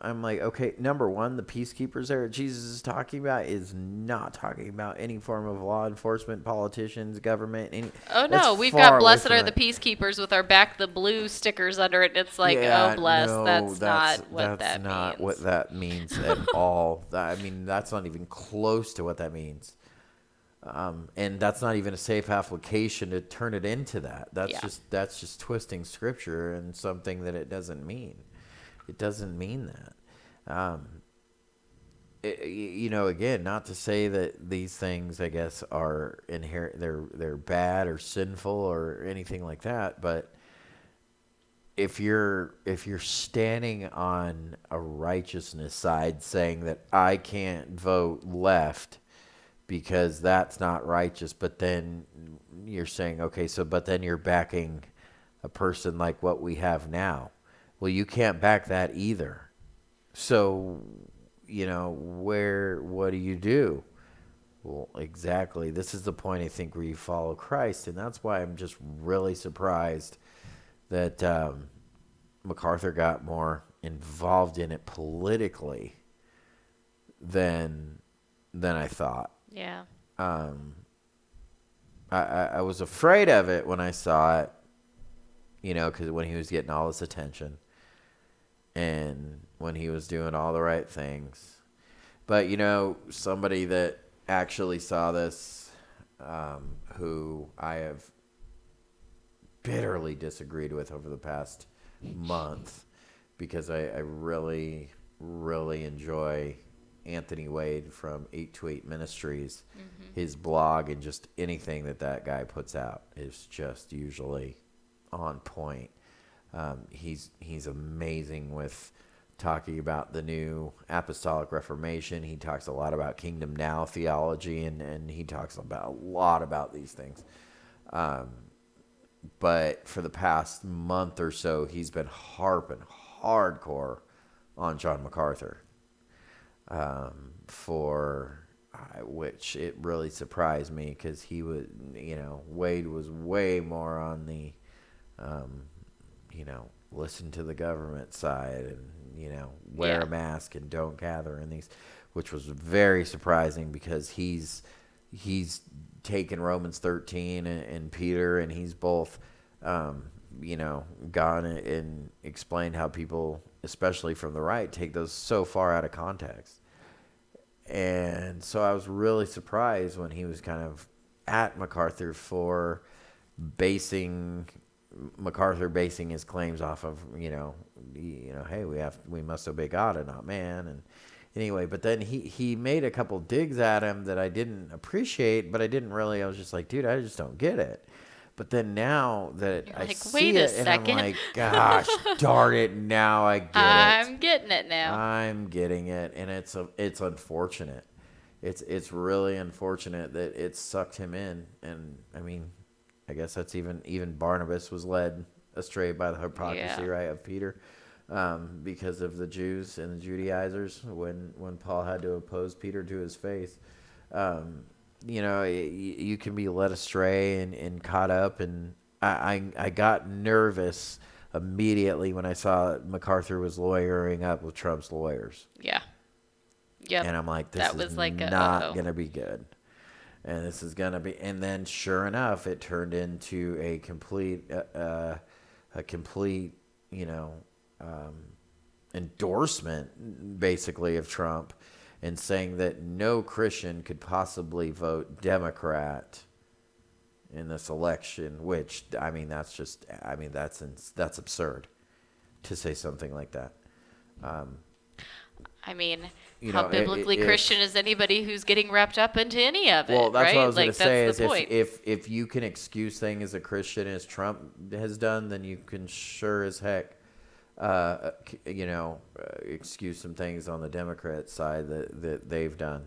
I'm like, okay, number one, the peacekeepers there Jesus is talking about is not talking about any form of law enforcement, politicians, government. Any, Oh no, we've got blessed are the peacekeepers with our back the blue stickers under it. It's like, Yeah, oh bless, no, that's, not what that's that not means. what that means at all. I mean, that's not even close to what that means. Um, and that's not even a safe application to turn it into that. That's Yeah. just that's just twisting scripture and something that it doesn't mean. It doesn't mean that. Um, it- you know, again, not to say that these things, I guess, are inherent. They're they're bad or sinful or anything like that, but if you're if you're standing on a righteousness side saying that I can't vote left because that's not righteous but then you're saying okay so but then you're backing a person like what we have now well you can't back that either so you know where what do you do Well, exactly. This is the point I think where you follow Christ, and that's why I'm just really surprised that um, MacArthur got more involved in it politically than than I thought. Yeah. Um, I, I, I was afraid of it when I saw it, you know, because when he was getting all this attention and when he was doing all the right things. But, you know, somebody that actually saw this, um, who I have bitterly disagreed with over the past month because I, I really, really enjoy Anthony Wade from Eight to Eight Ministries. His blog and just anything that that guy puts out is just usually on point. Um, he's he's amazing with talking about the new apostolic reformation. He talks a lot about kingdom now theology, and, and he talks about a lot about these things. Um, but for the past month or so, he's been harping hardcore on John MacArthur um, for which it really surprised me because he was, you know, Wade was way more on the, um, you know, listen to the government side and you know wear Yeah. a mask and don't gather and these, which was very surprising because he's he's taken Romans thirteen and, and Peter and he's both. Um, you know, gone and explained how people, especially from the right, take those so far out of context. And so I was really surprised when he was kind of at MacArthur for basing MacArthur basing his claims off of you know you know hey we have we must obey God and not man and anyway but then he he made a couple digs at him that I didn't appreciate but I didn't really I was just like dude I just don't get it but then now that You're I like, see "Wait a it and I'm like gosh darn it now I get it I'm getting it now. I'm getting it, and it's a, it's unfortunate. It's it's really unfortunate that it sucked him in, and I mean, I guess that's even even Barnabas was led astray by the hypocrisy, Yeah. right, of Peter, um, because of the Jews and the Judaizers when when Paul had to oppose Peter to his faith, Um, you know, y- y- you can be led astray and, and caught up, and I, I I got nervous immediately when I saw MacArthur was lawyering up with Trump's lawyers, yeah. Yeah. and I'm like, this That is was like a, not uh-oh. gonna be good, and this is gonna be. And then, sure enough, it turned into a complete, uh, uh, a complete, you know, um, endorsement, basically, of Trump, and saying that no Christian could possibly vote Democrat in this election. Which I mean, that's just, I mean, that's that's absurd to say something like that. Um, I mean, You how know, i- i- biblically Christian is anybody who's getting wrapped up into any of it? Well, that's right? what I was like, going to say. Is if, if if you can excuse things as a Christian as Trump has done, then you can sure as heck, uh, you know, uh, excuse some things on the Democrat side that that they've done.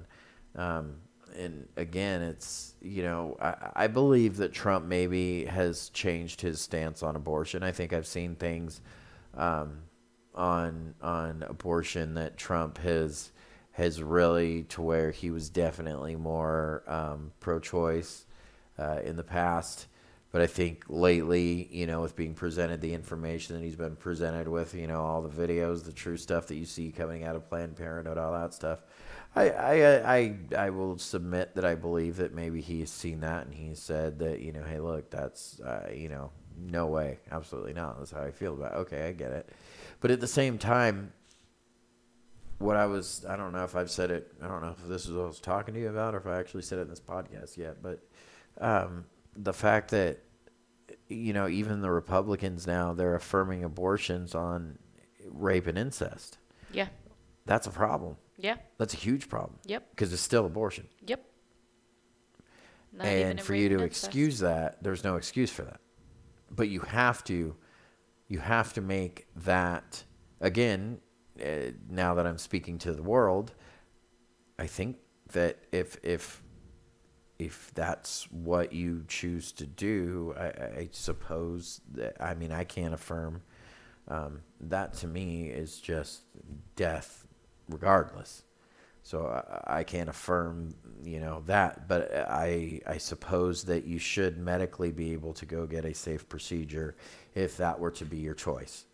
Um, and again, it's you know, I, I believe that Trump maybe has changed his stance on abortion. I think I've seen things um, on on abortion that Trump has has really to where he was definitely more um, pro-choice uh, in the past. But I think lately, you know, with being presented the information that he's been presented with, you know, all the videos, the true stuff that you see coming out of Planned Parenthood, all that stuff, I I I, I will submit that I believe that maybe he's seen that and he said that, you know, hey, look, that's, uh, you know, no way, absolutely not. That's how I feel about. It. Okay, I get it. But at the same time, what I was, I don't know if I've said it, I don't know if this is what I was talking to you about or if I actually said it in this podcast yet, but um, the fact that, you know, even the Republicans now, they're affirming abortions on rape and incest. yeah. That's a problem. Yeah. That's a huge problem. Yep. Because it's still abortion. Yep. Not and for you to incest. excuse that, there's no excuse for that. But you have to, you have to make that again. Uh, now that I'm speaking to the world, I think that if if if that's what you choose to do, I, I suppose that I mean I can't affirm. Um, that to me is just death, regardless. So I, I can't affirm, you know, that. But I I suppose that you should medically be able to go get a safe procedure if that were to be your choice.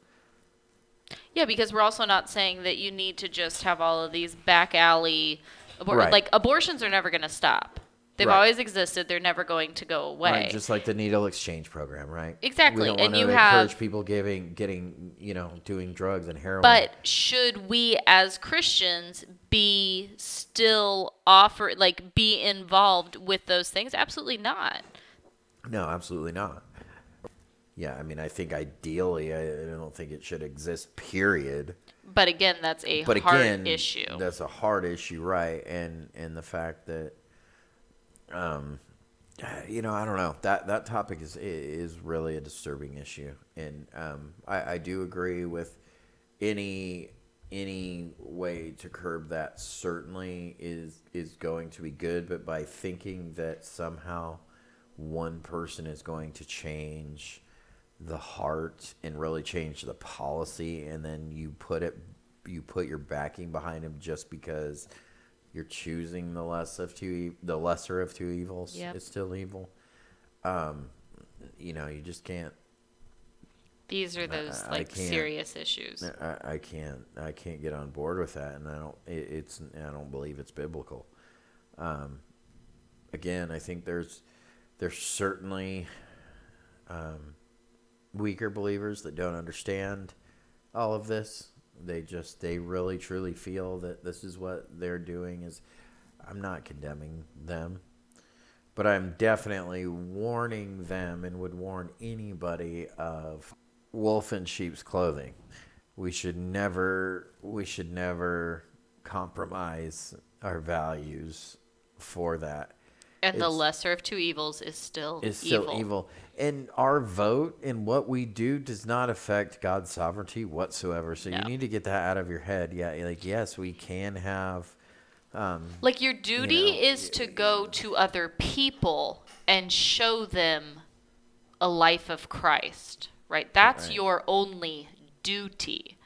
Yeah, because we're also not saying that you need to just have all of these back alley abor- Right. like abortions are never going to stop. They've Right. always existed. They're never going to go away. Right, just like the needle exchange program, right? Exactly, We don't and want you to have- encourage people giving, getting, you know, doing drugs and heroin. But should we as Christians be still offer like be involved with those things? Absolutely not. no, absolutely not. Yeah, I mean, I think ideally, I, I don't think it should exist. Period. But again, that's a But hard again, issue. that's a hard issue, right? And and the fact that, um, you know, I don't know that that topic is is really a disturbing issue, and um, I, I do agree with any any way to curb that certainly is is going to be good, but by thinking that somehow one person is going to change the heart and really change the policy and then you put it you put your backing behind him just because you're choosing the less of two the lesser of two evils Yep. is still evil um you know you just can't These are those I like can't- serious issues. I, I can't I can't get on board with that, and I don't. It, it's I don't believe it's biblical. Um, again, I think there's there's certainly um, weaker believers that don't understand all of this. They just they really truly feel that this is what they're doing. Is I'm not condemning them, but I'm definitely warning them and would warn anybody of wolf in sheep's clothing. We should never we should never compromise our values for that. And the lesser of two evils is still Is still evil. evil. And our vote and what we do does not affect God's sovereignty whatsoever. So No. you need to get that out of your head. Yeah, like yes, we can have um, Like your duty know, is to go to other people and show them a life of Christ, right? That's Right. your only duty.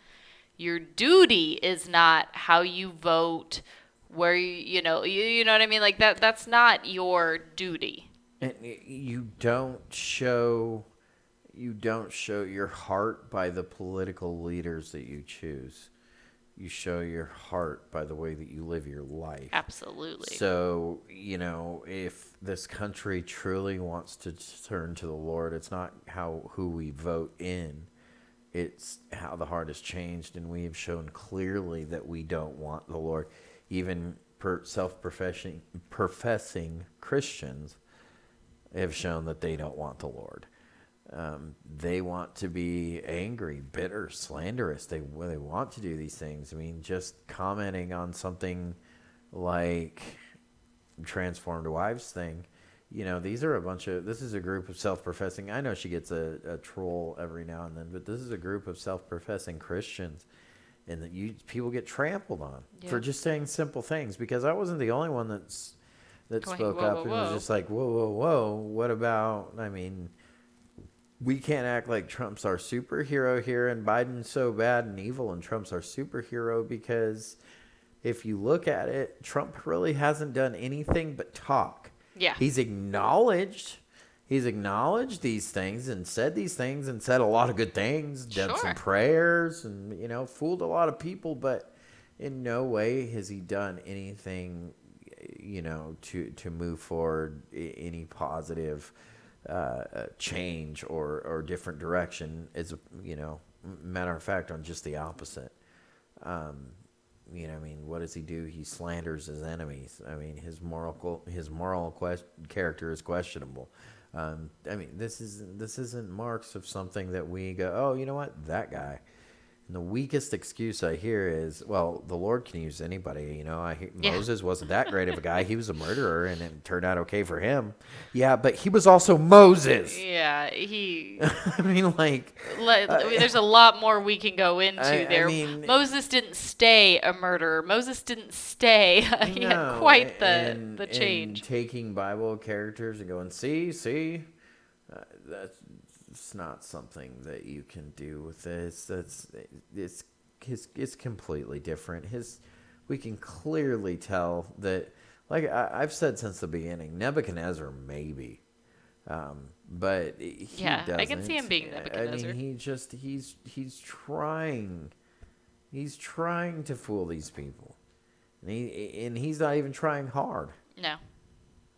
Your duty is not how you vote, where you, you know, you, you know what I mean? Like that that's not your duty. And you don't show you don't show your heart by the political leaders that you choose. You show your heart by the way that you live your life. Absolutely. So, you know, if this country truly wants to turn to the Lord, it's not how who we vote in. It's how the heart has changed and we have shown clearly that we don't want the Lord. Even per self-professing professing Christians have shown that they don't want the Lord. Um, they want to be angry, bitter, slanderous. They they want to do these things. I mean, just commenting on something like transformed wives thing. You know, these are a bunch of. This is a group of self-professing. I know she gets a, a troll every now and then, but this is a group of self-professing Christians, and that you people get trampled on for just saying simple things. Because I wasn't the only one that's that Going, spoke "Whoa, up whoa, and whoa." was just like, whoa, whoa, whoa. What about? I mean, we can't act like Trump's our superhero here and Biden's so bad and evil and Trump's our superhero because if you look at it, Trump really hasn't done anything but talk. Yeah. He's acknowledged he's acknowledged these things and said these things and said a lot of good things, done Sure. some prayers and you know, fooled a lot of people, but in no way has he done anything you know to to move forward any positive uh, uh, change or or different direction is you know matter of fact on just the opposite um, you know, I mean, what does he do? He slanders his enemies. I mean, his moral his moral quest- character is questionable. Um, I mean, this is this isn't marks of something that we go, oh, you know what, that guy. And the weakest excuse I hear is, well, the Lord can use anybody. You know, I hear, Yeah. Moses wasn't that great of a guy. He was a murderer, and it turned out okay for him. Yeah, but he was also Moses. yeah, he I mean, like, Let, I mean, there's a lot more we can go into Uh, I- I there. mean- Moses didn't stay a murderer. Moses didn't stay. he had quite the and- the change. taking Bible characters and going, see, see, uh, that's it's not something that you can do with this. That's it's it's it's completely different. His we can clearly tell that, like I, I've said since the beginning, Nebuchadnezzar maybe, um, but he Yeah, I can see him being Nebuchadnezzar. I mean, he just he's he's trying, he's trying to fool these people, and he and he's not even trying hard No.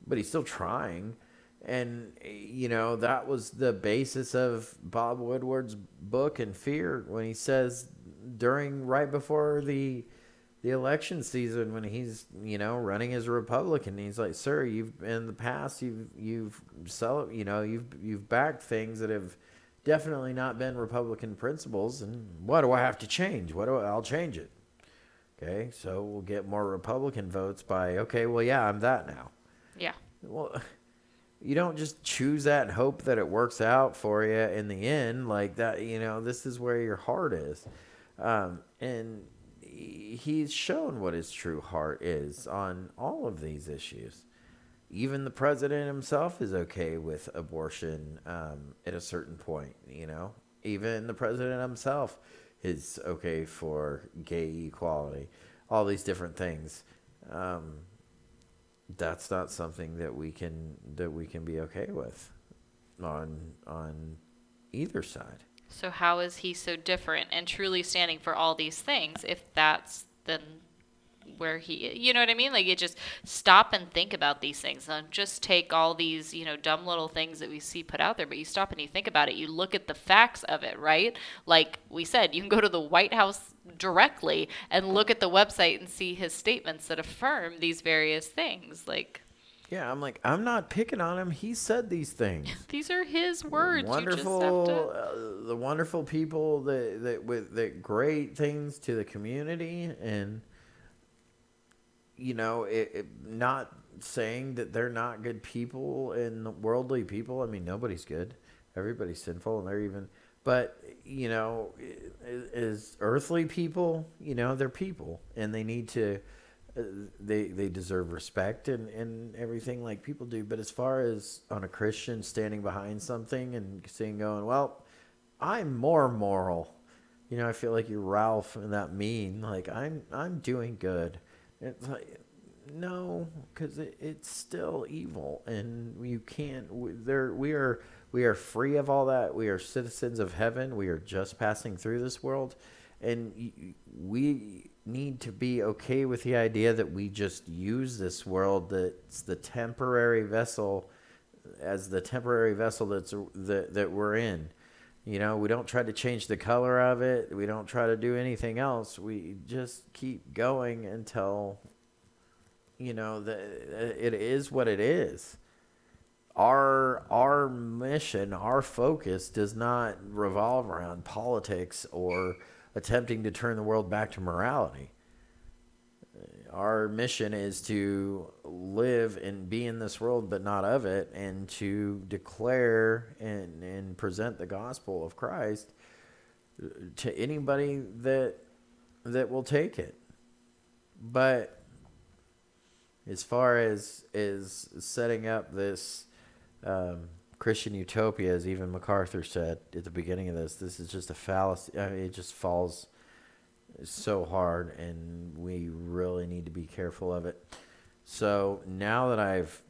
but he's still trying. And you know that was the basis of Bob Woodward's book and Fear when he says during right before the the election season when he's you know running as a Republican he's like sir you've in the past you've you've sell you know you've you've backed things that have definitely not been Republican principles and what do I have to change? What do I, I'll change it. Okay so we'll get more Republican votes by okay well yeah I'm that now. Yeah. well, you don't just choose that and hope that it works out for you in the end. Like that, you know, this is where your heart is. Um, and he's shown what his true heart is on all of these issues. Even the president himself is okay with abortion um, at a certain point, you know. Even the president himself is okay for gay equality, all these different things. Um, that's not something that we can that we can be okay with on on either side. So how is he so different and truly standing for all these things if that's then where he you know what I mean? Like it just stop and think about these things. Don't just take all these, you know, dumb little things that we see put out there, but you stop and you think about it. You look at the facts of it, right? Like we said, you can go to the White House directly and look at the website and see his statements that affirm these various things. Like Yeah, I'm like I'm not picking on him. He said these things. these are his words. wonderful, You to uh, the wonderful people that that with that great things to the community, and you know, it, it, not saying that they're not good people and worldly people. I mean, nobody's good. Everybody's sinful, and they're even. But you know, as earthly people. You know, they're people, and they need to. Uh, they they deserve respect and and everything like people do. But as far as on a Christian standing behind something and saying, going, well, I'm more moral. You know, I feel like you're Ralph and that mean. Like I'm I'm doing good. It's like no, because it, it's still evil, and you can't. we- There, we are we are free of all that. We are citizens of heaven. We are just passing through this world, and we need to be okay with the idea that we just use this world that's the temporary vessel as the temporary vessel that's that that we're in. You know, we don't try to change the color of it. We don't try to do anything else. We just keep going until you know the it is what it is. Our our mission, our focus does not revolve around politics or attempting to turn the world back to morality. Our mission is to live and be in this world, but not of it, and to declare and, and present the gospel of Christ uh, to anybody that that will take it. But as far as is setting up this um, Christian utopia, as even MacArthur said at the beginning of this, this is just a fallacy. I mean, it just falls so hard, and we really need to be careful of it. So now that I've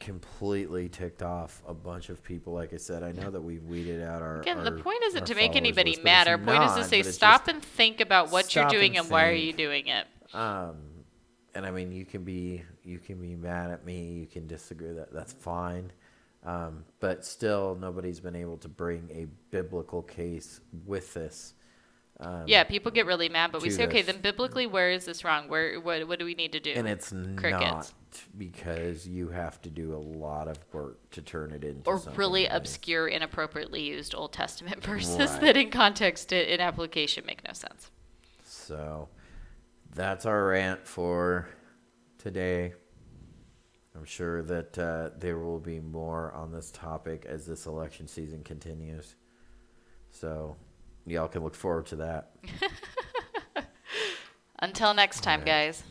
completely ticked off a bunch of people, like I said, I know that we've weeded out our. Again, the point isn't to make anybody list, mad. Our point is to say stop and think about what you're doing and and why are you doing it. Um, and I mean, you can be you can be mad at me, you can disagree. That that's fine. Um, but still, nobody's been able to bring a biblical case with this. Um, Yeah, people get really mad, but we say, okay, this. then biblically, where is this wrong? Where what what do we need to do? and it's Crickets. not because you have to do a lot of work to turn it into or really obscure, inappropriately used Old Testament verses Right. that, in context, in application, make no sense. So that's our rant for today. I'm sure that uh, there will be more on this topic as this election season continues. So y'all can look forward to that. Until next time, Alright. guys.